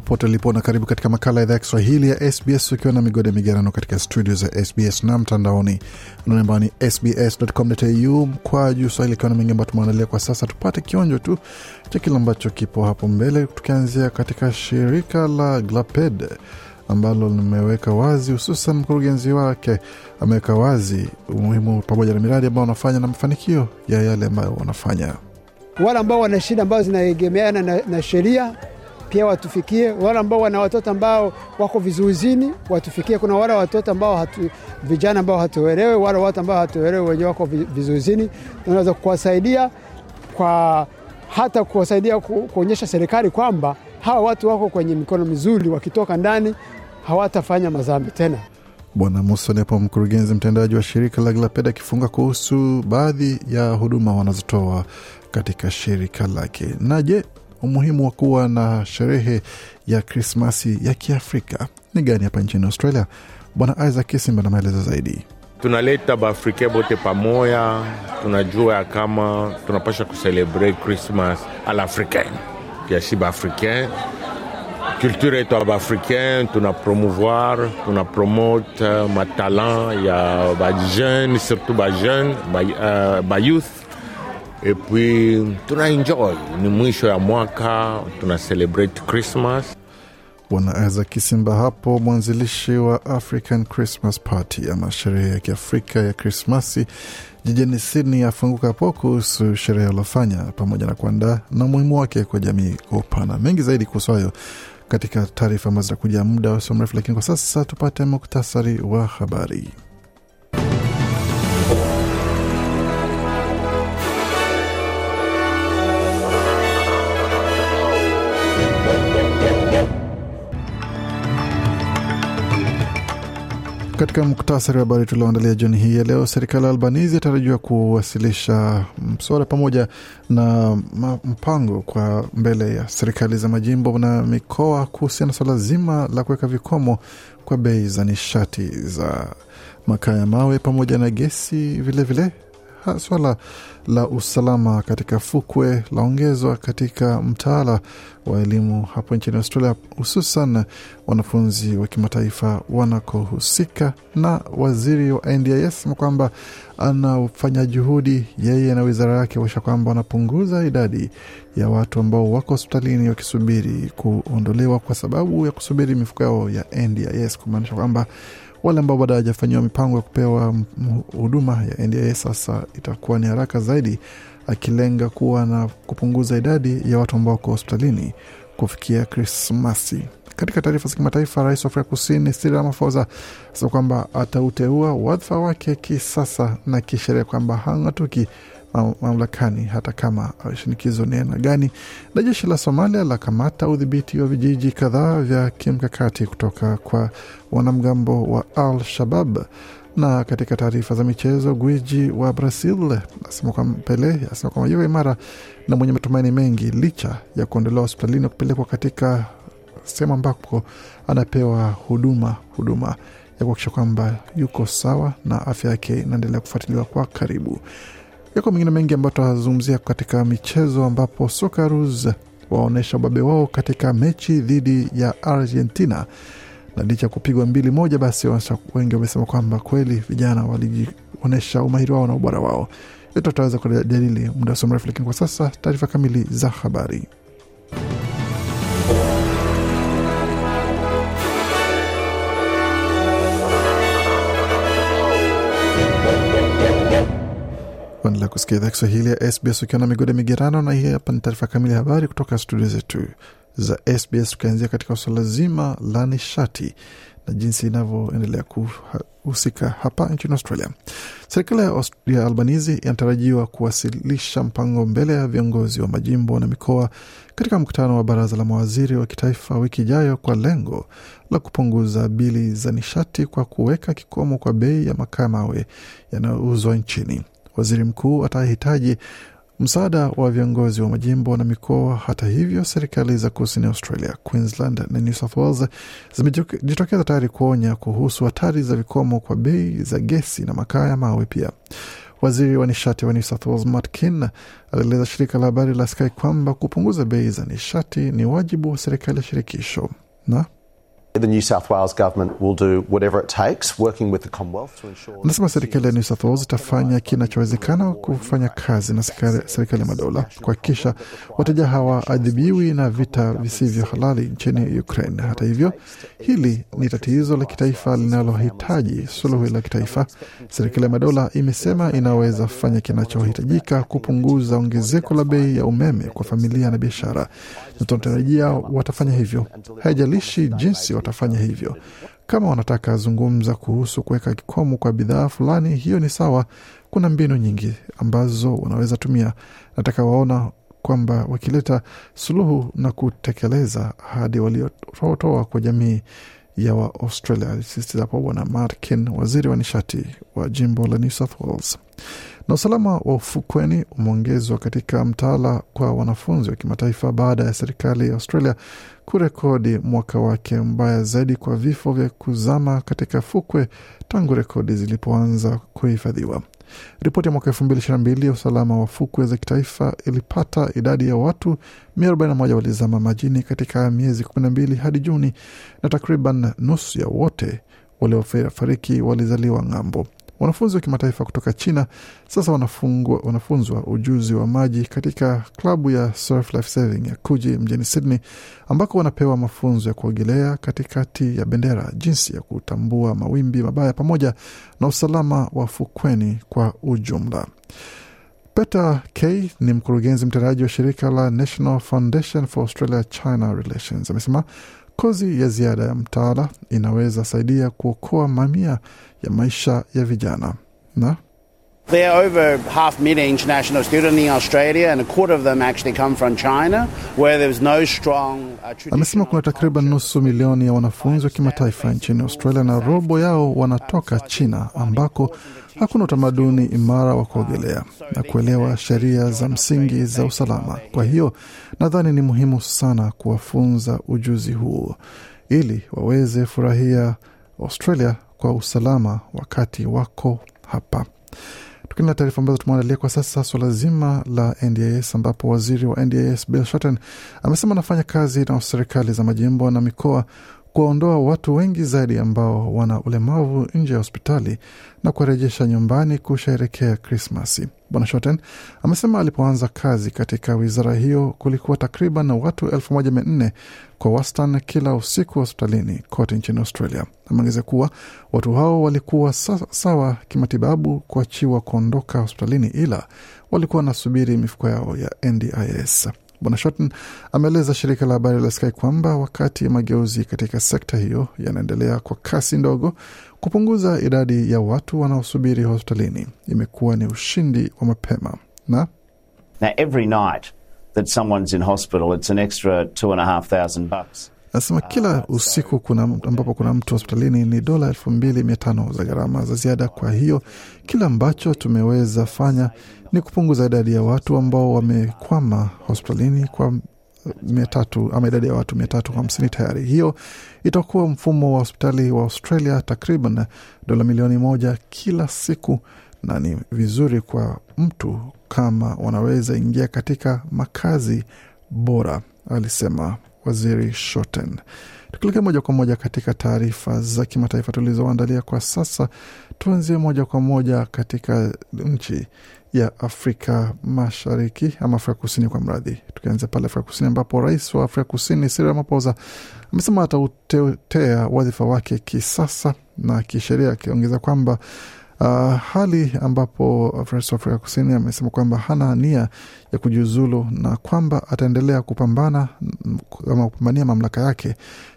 popote ulipo na karibu katika makala ya idhaa ya kiswahili ya sbs ukiwa na migode migerano katika studio za sbs na mtandaoni. Ambao ni sbs.com.au kwa juu swahili ikiwa na mengi ambayo tumeandalia kwa sasa. Tupate kionjo tu cha kile ambacho kipo hapo mbele tukianzia katika shirika la glaped ambalo limeweka wazi hususan mkurugenzi wake ameweka wazi umuhimu pamoja na miradi ambayo wanafanya na mafanikio ya yale ambayo wanafanya. Wale ambao wana shida ambazo zinaegemeana na, na sheria pia watufikie. Wale ambao wana watoto ambao wako vizuizini watufikie. Kuna wale watoto ambao hatu, vijana ambao hatuelewe, wale watu ambao hatuelewe wenye wako vizuizini, tunaweza kuwasaidia kwa hata kuwasaidia kuonyesha serikali kwamba hawa watu wako kwenye mikono mizuri, wakitoka ndani hawatafanya madhambi tena. Bwana musanipo mkurugenzi mtendaji wa shirika la Glaped, akifunga kuhusu baadhi ya huduma wanazotoa katika shirika lake. Na je, umuhimu wa kuwa na sherehe ya Krismasi ya Kiafrika ni gani hapa nchini Australia? Bwana Isaac Simba na maelezo zaidi. tunaleta baafrikain bote pamoya, tunajua ya kama tunapasha kucelebre Krismas al l'africain kiasi baafrikain culture yetu ya baafrikain tuna promouvoir tuna promote uh, matalant ya bajeune surtout bajeune bayouth ba, uh, youth. Et puis tuna enjoy ni mwisho ya mwaka tuna celebrate christmas Bwana Isaac Kisimba hapo, mwanzilishi wa African Christmas Party ama sherehe ya Kiafrika ya Krismasi jijini Sydney, afunguka hapo kuhusu sherehe aliofanya pamoja na kuandaa na umuhimu wake kwa jamii kwa upana. Mengi zaidi kuhusu hayo katika taarifa ambazo zitakuja muda usio mrefu, lakini kwa sasa tupate muktasari wa habari. Katika muktasari wa habari tulioandalia jioni hii ya leo, serikali ya Albanizi atarajiwa kuwasilisha mswada pamoja na mpango kwa mbele ya serikali za majimbo na mikoa kuhusiana na swala zima la kuweka vikomo kwa bei za nishati za makaa ya mawe pamoja na gesi vilevile vile. Swala la usalama katika fukwe laongezwa katika mtaala wa elimu hapo nchini Australia, hususan wanafunzi wa kimataifa wanakohusika. Na waziri wa NDIS sema kwamba anafanya juhudi yeye na wizara yake kuakisha kwamba wanapunguza idadi ya watu ambao wako hospitalini wakisubiri kuondolewa kwa sababu ya kusubiri mifuko yao ya NDIS, kumaanisha kwamba wale ambao bado hawajafanyiwa mipango ya kupewa huduma ya NDIS sasa itakuwa ni haraka zaidi, akilenga kuwa na kupunguza idadi ya watu ambao wako hospitalini kufikia Krismasi. Katika taarifa za kimataifa, rais wa Afrika Kusini Cyril Ramaphosa asema kwamba atauteua wadhifa wake kisasa na kisheria, kwamba hang'atuki mamlakani hata kama shinikizo ni aina gani. Na jeshi la Somalia la kamata udhibiti wa vijiji kadhaa vya kimkakati kutoka kwa wanamgambo wa Al Shabab. Na katika taarifa za michezo, gwiji wa Brazil asema kwamba Pele asema kwamba yuko imara na mwenye matumaini mengi licha ya kuondolewa hospitalini kupelekwa katika sehemu ambapo anapewa huduma huduma ya kuakisha kwamba yuko sawa na afya yake inaendelea kufuatiliwa kwa karibu. Yako mengine mengi ambayo tutazungumzia katika michezo, ambapo Socceroos waonyesha ubabe wao katika mechi dhidi ya Argentina, na licha ya kupigwa mbili moja, basi wengi wamesema kwamba kweli vijana walijionyesha umahiri wao na ubora wao. Yote tutaweza kujadili muda usio mrefu, lakini kwa sasa taarifa kamili za habari. Waendelea kusikia idhaa Kiswahili ya SBS ukiwa na migode migerano, na hii hapa ni taarifa kamili ya habari kutoka studio zetu za SBS, tukianzia katika suala zima la nishati na jinsi inavyoendelea kuhusika hapa nchini Australia. Serikali ya Albanizi inatarajiwa kuwasilisha mpango mbele ya viongozi wa majimbo na mikoa katika mkutano wa baraza la mawaziri wa kitaifa wiki ijayo kwa lengo la kupunguza bili za nishati kwa kuweka kikomo kwa bei ya makaa mawe yanayouzwa nchini. Waziri mkuu atahitaji msaada wa viongozi wa majimbo na mikoa. Hata hivyo, serikali za kusini Australia, Queensland na New South Wales zimejitokeza tayari kuonya kuhusu hatari za vikomo kwa bei za gesi na makaa ya mawe. Pia waziri wa nishati wa New South Wales Matt Kean alieleza shirika la habari la Sky kwamba kupunguza bei za nishati ni wajibu wa serikali ya shirikisho na Anasema serikali ya New South Wales itafanya kinachowezekana kufanya kazi na serikali ya madola kuhakikisha wateja hawaadhibiwi na vita visivyo halali nchini Ukraine. Hata hivyo, hili ni tatizo la kitaifa linalohitaji suluhu la kitaifa. Serikali ya madola imesema inaweza fanya kinachohitajika kupunguza ongezeko la bei ya umeme kwa familia na biashara, na tunatarajia watafanya hivyo, haijalishi jinsi watafanya hivyo. Kama wanataka zungumza kuhusu kuweka kikomo kwa bidhaa fulani, hiyo ni sawa. Kuna mbinu nyingi ambazo wanaweza tumia. Nataka waona kwamba wakileta suluhu na kutekeleza ahadi waliotoa kwa jamii ya Waaustralia, alisisitiza Bwana Markin, waziri wa nishati wa jimbo la New South Wales. Na usalama wa ufukweni umeongezwa katika mtaala kwa wanafunzi wa kimataifa baada ya serikali ya Australia kurekodi mwaka wake mbaya zaidi kwa vifo vya kuzama katika fukwe tangu rekodi zilipoanza kuhifadhiwa. Ripoti ya mwaka elfu mbili ishirini na mbili ya usalama wa fukwe za kitaifa ilipata idadi ya watu mia arobaini na moja walizama majini katika miezi kumi na mbili hadi Juni, na takriban nusu ya wote waliofariki walizaliwa ng'ambo. Wanafunzi wa kimataifa kutoka China sasa wanafunzwa ujuzi wa maji katika klabu ya Surf Life Saving ya Kuji mjini Sydney, ambako wanapewa mafunzo ya kuogelea katikati ya bendera, jinsi ya kutambua mawimbi mabaya, pamoja na usalama wa fukweni kwa ujumla. Peter K ni mkurugenzi mtendaji wa shirika la National Foundation for Australia China Relations amesema kozi ya ziada ya mtaala inaweza saidia kuokoa mamia ya maisha ya vijana. Na There are over half million international students in Australia, and a quarter of them actually come from China, where there's no strong uh, amesema kuna takriban nusu milioni ya wanafunzi wa kimataifa nchini Australia na robo yao wanatoka China ambako hakuna utamaduni imara wa kuogelea na kuelewa sheria za msingi za usalama. Kwa hiyo nadhani ni muhimu sana kuwafunza ujuzi huo ili waweze furahia Australia kwa usalama wakati wako hapa. Tukiendelea taarifa ambazo tumeandalia kwa sasa, swala zima la NDIS ambapo waziri wa NDIS Bill Shorten amesema anafanya kazi na serikali za majimbo na mikoa kuwaondoa watu wengi zaidi ambao wana ulemavu nje ya hospitali na kuwarejesha nyumbani kusherekea Krismasi. Bwana Shoten amesema alipoanza kazi katika wizara hiyo kulikuwa takriban watu elfu moja mia nne kwa wastani kila usiku hospitalini kote nchini Australia. Ameongeza kuwa watu hao walikuwa sawa kimatibabu kuachiwa kuondoka hospitalini, ila walikuwa wanasubiri mifuko yao ya NDIS. Bwana Shorten ameeleza shirika la habari la Sky kwamba wakati mageuzi katika sekta hiyo yanaendelea kwa kasi ndogo, kupunguza idadi ya watu wanaosubiri hospitalini imekuwa ni ushindi wa mapema na Now, every night that someone's in hospital, it's an extra two and a half thousand bucks. Anasema kila usiku kuna ambapo kuna mtu hospitalini ni dola elfu mbili mia tano za gharama za ziada. Kwa hiyo kila ambacho tumeweza fanya ni kupunguza idadi ya watu ambao wamekwama hospitalini kwa mia tatu ama idadi ya watu mia tatu hamsini tayari. Hiyo itakuwa mfumo wa hospitali wa Australia takriban dola milioni moja kila siku, na ni vizuri kwa mtu kama wanaweza ingia katika makazi bora, alisema Waziri Shoten. Tukielekea moja kwa moja katika taarifa za kimataifa tulizoandalia kwa sasa, tuanzie moja kwa moja katika nchi ya Afrika Mashariki ama Afrika Kusini kwa mradhi, tukianzia pale Afrika Kusini ambapo rais wa Afrika Kusini Cyril Ramaphosa amesema atautetea wadhifa wake kisasa na kisheria, akiongeza kwamba uh, hali ambapo rais wa Afrika Kusini amesema kwamba hana nia ya kujiuzulu na kwamba ataendelea kupambana ama kupambania mamlaka yake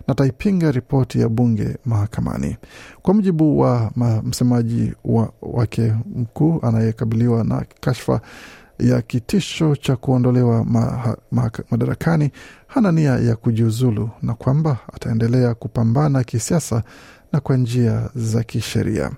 na ataipinga ripoti ya bunge mahakamani. Kwa mujibu wa ma, msemaji wa, wake mkuu anayekabiliwa na kashfa ya kitisho cha kuondolewa maha, maha, madarakani, hana nia ya kujiuzulu na kwamba ataendelea kupambana kisiasa na kwa njia za kisheria.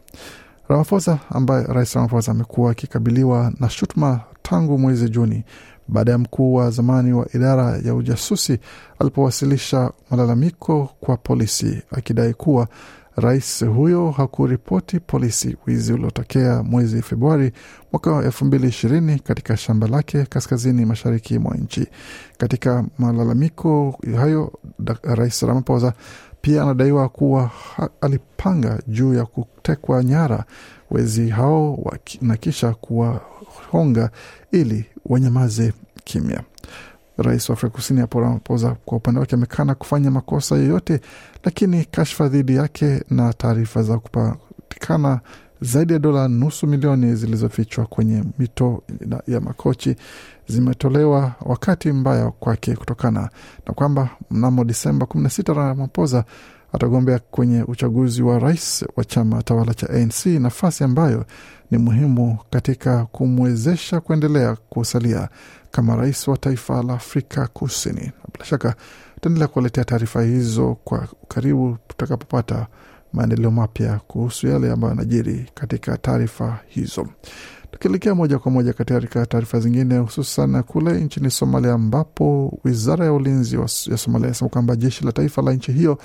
Ramaphosa ambaye rais Ramaphosa amekuwa akikabiliwa na shutuma tangu mwezi Juni baada ya mkuu wa zamani wa idara ya ujasusi alipowasilisha malalamiko kwa polisi akidai kuwa rais huyo hakuripoti polisi wizi uliotokea mwezi Februari mwaka wa elfu mbili ishirini katika shamba lake kaskazini mashariki mwa nchi. Katika malalamiko hayo, rais Ramaphosa pia anadaiwa kuwa alipanga juu ya kutekwa nyara wezi hao na kisha kuwahonga ili wanyamaze kimya. Rais wa Afrika Kusini hapo Ramaphosa kwa upande wake amekana kufanya makosa yoyote, lakini kashfa dhidi yake na taarifa za kupatikana zaidi ya dola nusu milioni zilizofichwa kwenye mito ya makochi zimetolewa wakati mbaya kwake kutokana na kwamba mnamo Disemba 16 Ramaphosa atagombea kwenye uchaguzi wa rais wa chama tawala cha ANC, nafasi ambayo ni muhimu katika kumwezesha kuendelea kusalia kama rais wa taifa la Afrika Kusini. Bila shaka tutaendelea kuwaletea taarifa hizo kwa karibu tutakapopata maendeleo mapya kuhusu yale ambayo yanajiri katika taarifa hizo. Tukielekea moja kwa moja katika taarifa zingine, hususan kule nchini Somalia, ambapo wizara ya ulinzi ya Somalia inasema kwamba jeshi la taifa la nchi hiyo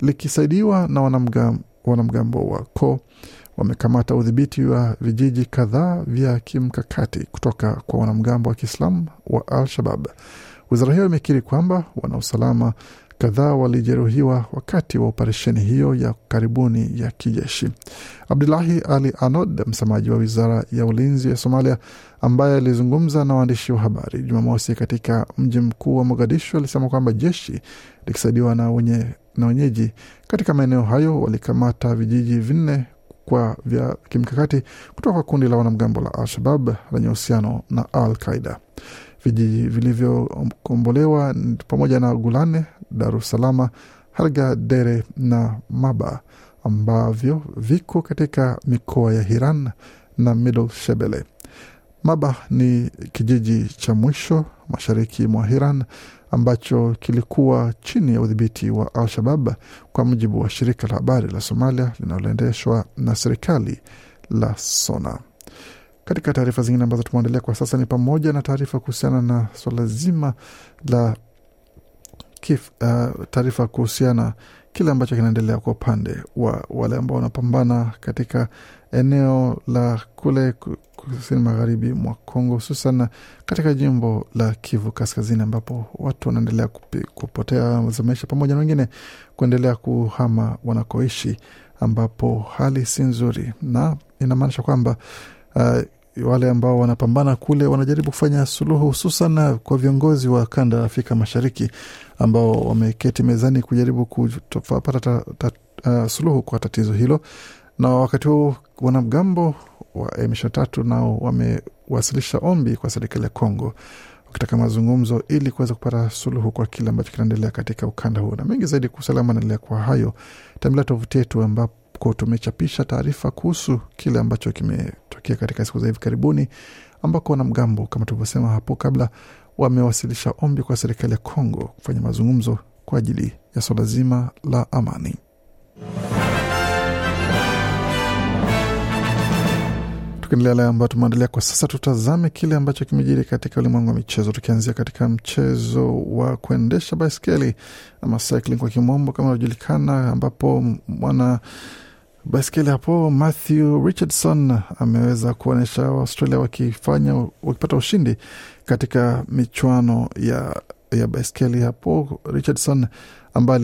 likisaidiwa na wanamgambo, wanamgambo wa ko wamekamata udhibiti wa vijiji kadhaa vya kimkakati kutoka kwa wanamgambo wa Kiislamu wa Al-Shabab. Wizara hiyo imekiri kwamba wanausalama kadhaa walijeruhiwa wakati wa operesheni hiyo ya karibuni ya kijeshi. Abdulahi Ali Anod, msemaji wa wizara ya ulinzi ya Somalia, ambaye alizungumza na waandishi wa habari Jumamosi katika mji mkuu wa Mogadishu, alisema kwamba jeshi likisaidiwa na wenye na wenyeji katika maeneo hayo walikamata vijiji vinne kwa vya kimkakati kutoka kwa kundi la wanamgambo la Al-Shabab lenye uhusiano na Al Qaida. Vijiji vilivyokombolewa pamoja na Gulane, Darussalama, Halga Dere na Maba ambavyo viko katika mikoa ya Hiran na Middle Shebele. Maba ni kijiji cha mwisho mashariki mwa Hiran ambacho kilikuwa chini ya udhibiti wa Al-Shabab kwa mujibu wa shirika la habari la Somalia linaloendeshwa na serikali la SONA. Katika taarifa zingine ambazo tumeandalia kwa sasa ni pamoja na taarifa kuhusiana na swala zima la kif, uh, taarifa kuhusiana kile ambacho kinaendelea kwa upande wa wale ambao wanapambana katika eneo la kule kusini magharibi mwa Kongo, hususan katika jimbo la Kivu Kaskazini, ambapo watu wanaendelea kupotea za maisha pamoja na wengine kuendelea kuhama wanakoishi, ambapo hali si nzuri, na inamaanisha kwamba uh, wale ambao wanapambana kule wanajaribu kufanya suluhu, hususan kwa viongozi wa kanda Afrika Mashariki ambao wameketi mezani kujaribu kupata uh, suluhu kwa tatizo hilo, na wakati huo wanamgambo wa M23 nao wamewasilisha ombi kwa serikali ya Kongo wakitaka mazungumzo ili kuweza kupata suluhu kwa kile ambacho kinaendelea katika ukanda huu, na mengi zaidi kusalama naendelea kwa hayo, tembelea tovuti yetu ambapo tumechapisha taarifa kuhusu kile ambacho kimetokea katika siku za hivi karibuni, ambako wanamgambo kama tulivyosema hapo kabla wamewasilisha ombi kwa serikali ya Kongo kufanya mazungumzo kwa ajili ya swala zima la amani. Tukiendelea yale ambayo tumeandalia kwa sasa, tutazame kile ambacho kimejiri katika ulimwengu wa michezo, tukianzia katika mchezo wa kuendesha baiskeli ama cycling kwa kimombo kama unajulikana, ambapo mwana baiskeli hapo Matthew Richardson ameweza kuonyesha Waustralia wakifanya wakipata ushindi katika michuano ya, ya baiskeli hapo. Richardson ambaye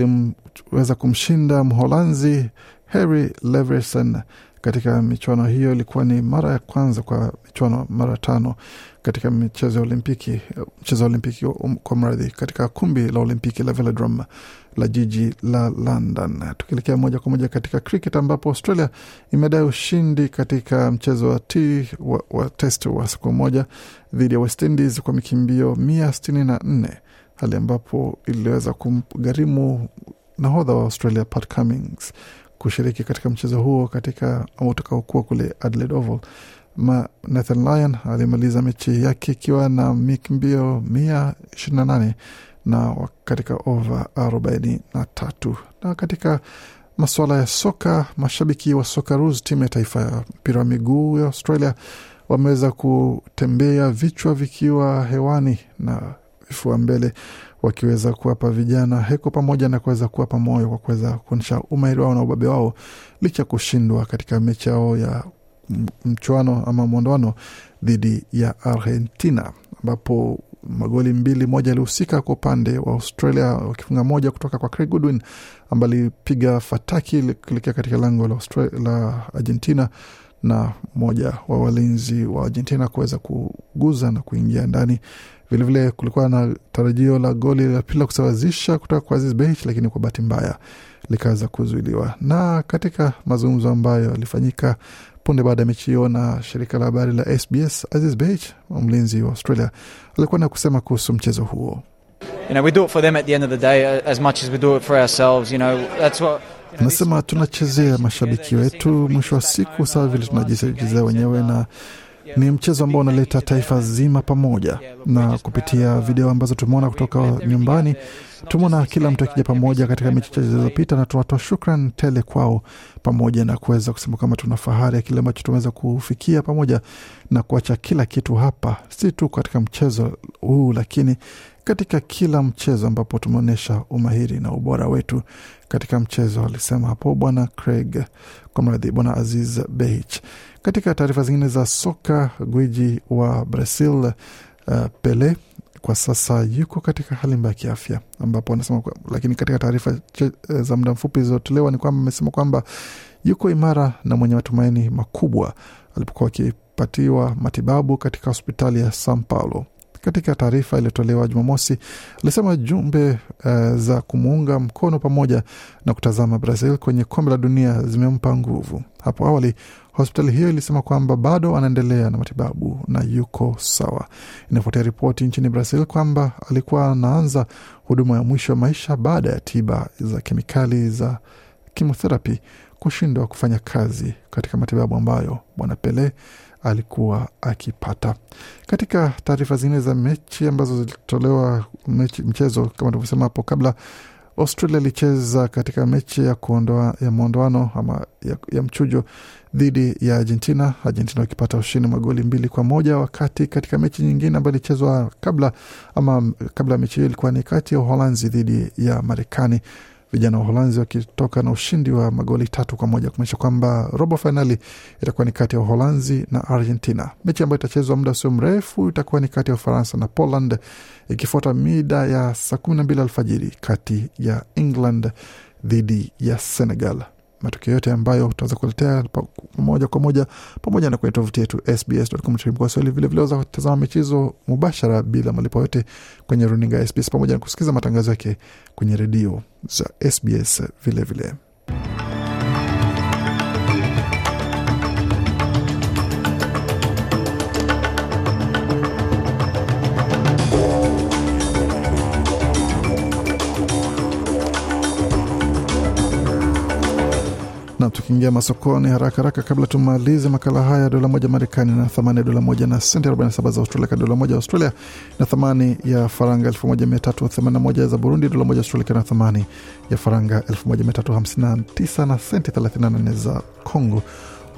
aliweza kumshinda Mholanzi Harry Leverson katika michuano hiyo. Ilikuwa ni mara ya kwanza kwa michuano mara tano katika michezo ya Olimpiki, mchezo wa Olimpiki um, kwa mradhi katika kumbi la Olimpiki la Velodrome la jiji la London. Tukielekea moja kwa moja katika cricket ambapo Australia imedai ushindi katika mchezo wa t wa, wa test wa siku moja dhidi ya West Indies kwa mikimbio mia sitini na nne hali ambapo iliweza kumgharimu nahodha wa Australia Pat Cummins kushiriki katika mchezo huo katika utakaokuwa kule Adelaide Oval. Ma Nathan Lyon alimaliza mechi yake ikiwa na mikimbio mia ishirini na nane na katika ova arobaini na tatu. Na katika masuala ya soka, mashabiki wa Socceroos, timu ya taifa ya mpira wa miguu ya Australia, wameweza kutembea vichwa vikiwa hewani na vifua mbele wakiweza kuwapa vijana heko pamoja na kuweza kuwapa moyo kwa kuweza kuonyesha umahiri wao na ubabe wao licha kushindwa katika mechi yao ya mchuano ama mwondoano dhidi ya Argentina ambapo magoli mbili, moja yalihusika kwa upande wa Australia wakifunga moja kutoka kwa Craig Goodwin ambaye alipiga fataki kuelekea katika lango la, la Argentina na mmoja wa walinzi wa Argentina kuweza kuguza na kuingia ndani. Vilevile kulikuwa na tarajio la goli la pili la kusawazisha kutoka kwa Aziz Behich, lakini kwa bahati mbaya likaweza kuzuiliwa. Na katika mazungumzo ambayo yalifanyika punde baada ya mechi hiyo na shirika la habari la SBS, Aziz Behich, mlinzi wa Australia, alikuwa na kusema kuhusu mchezo huo. You know, we do it for them at the end of the day as much as we do it for ourselves. You know, that's what Anasema tunachezea mashabiki wetu mwisho wa siku, sawa vile tunajichezea wenyewe, na ni mchezo ambao unaleta taifa zima pamoja, na kupitia video ambazo tumeona kutoka nyumbani, tumeona kila mtu akija pamoja katika mechi chache zilizopita, na tunatoa shukran tele kwao, pamoja na kuweza kusema kwamba tuna fahari ya kile ambacho tumeweza kufikia pamoja na kuacha kila kitu hapa, si tu katika mchezo huu, lakini katika kila mchezo ambapo tumeonyesha umahiri na ubora wetu katika mchezo, alisema hapo Bwana Craig kwa mradhi, Bwana Aziz Behich. Katika taarifa zingine za soka, gwiji wa Brazil uh, Pele kwa sasa yuko katika hali mbaya ya kiafya, ambapo anasema, lakini katika taarifa za muda mfupi zilizotolewa ni kwamba amesema kwamba yuko imara na mwenye matumaini makubwa alipokuwa akipatiwa matibabu katika hospitali ya Sao Paulo. Katika taarifa iliyotolewa Jumamosi alisema jumbe uh, za kumuunga mkono pamoja na kutazama Brazil kwenye kombe la dunia zimempa nguvu. Hapo awali hospitali hiyo ilisema kwamba bado anaendelea na matibabu na yuko sawa. Inafuatia ripoti nchini Brazil kwamba alikuwa anaanza huduma ya mwisho wa maisha baada ya tiba za kemikali za kimotherapi kushindwa kufanya kazi katika matibabu ambayo bwana Pele alikuwa akipata. Katika taarifa zingine za mechi ambazo zilitolewa mechi, mchezo kama tulivyosema hapo kabla, Australia ilicheza katika mechi ya kuondoa ya mwondoano ama ya, ya mchujo dhidi ya Argentina, Argentina wakipata ushindi magoli mbili kwa moja wakati katika mechi nyingine ambayo ilichezwa kabla ama kabla ya mechi hiyo ilikuwa ni kati ya Uholanzi dhidi ya Marekani vijana wa Uholanzi wakitoka na ushindi wa magoli tatu kwa moja kumaanisha kwamba robo fainali itakuwa ni kati ya Uholanzi na Argentina. Mechi ambayo itachezwa muda sio mrefu itakuwa ni kati ya Ufaransa na Poland, ikifuata mida ya saa kumi na mbili alfajiri kati ya England dhidi ya Senegal. Matokeo yote ambayo tutaweza kuletea moja kwa moja pamoja na kwenye tovuti yetu sbs.com.au. Vilevile waweza kutazama michezo mubashara bila malipo yote kwenye runinga SBS pamoja na kusikiza matangazo yake kwenye redio za SBS vilevile vile. Na tukiingia masokoni haraka haraka, kabla tumalize makala haya, dola moja Marekani na thamani ya dola moja na senti 47 za Australia. Ka dola moja Australia na thamani ya faranga 1381 za Burundi. Dola moja Australia na thamani ya faranga 1359 na senti 34 za Congo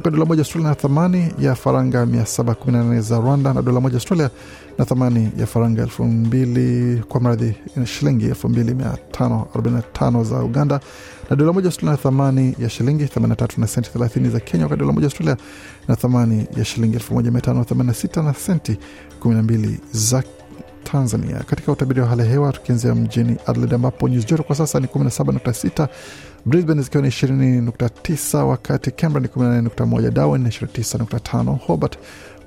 kwa dola moja Australia na thamani ya faranga 718 za Rwanda, na dola moja Australia na thamani ya faranga elfu mbili kwa mradhi shilingi 2545 za Uganda, na dola moja Australia na thamani ya shilingi 83 na senti 30 za Kenya, wakati dola moja Australia na thamani ya shilingi 1586 na senti 12 za Tanzania. Katika utabiri wa hali ya hewa, tukianzia mjini Adelaide ambapo nyuzi joto kwa sasa ni 17.6, Brisbane zikiwa ni 20.9, wakati Canberra ni 18.1, Darwin ni 29.5, Hobart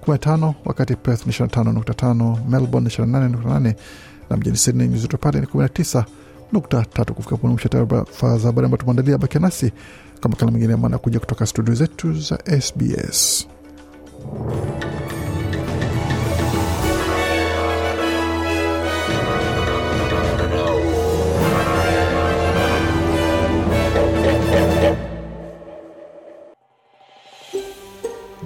15, wakati Perth ni 25.5, Melbourne ni 28.8 na mjini Sydney nyuzi joto pale ni 19.3. Kufika puni mwisho taarifa za habari ambayo tumeandalia. Bakia nasi kwa makala mengine ambayo anakuja kutoka studio zetu za SBS.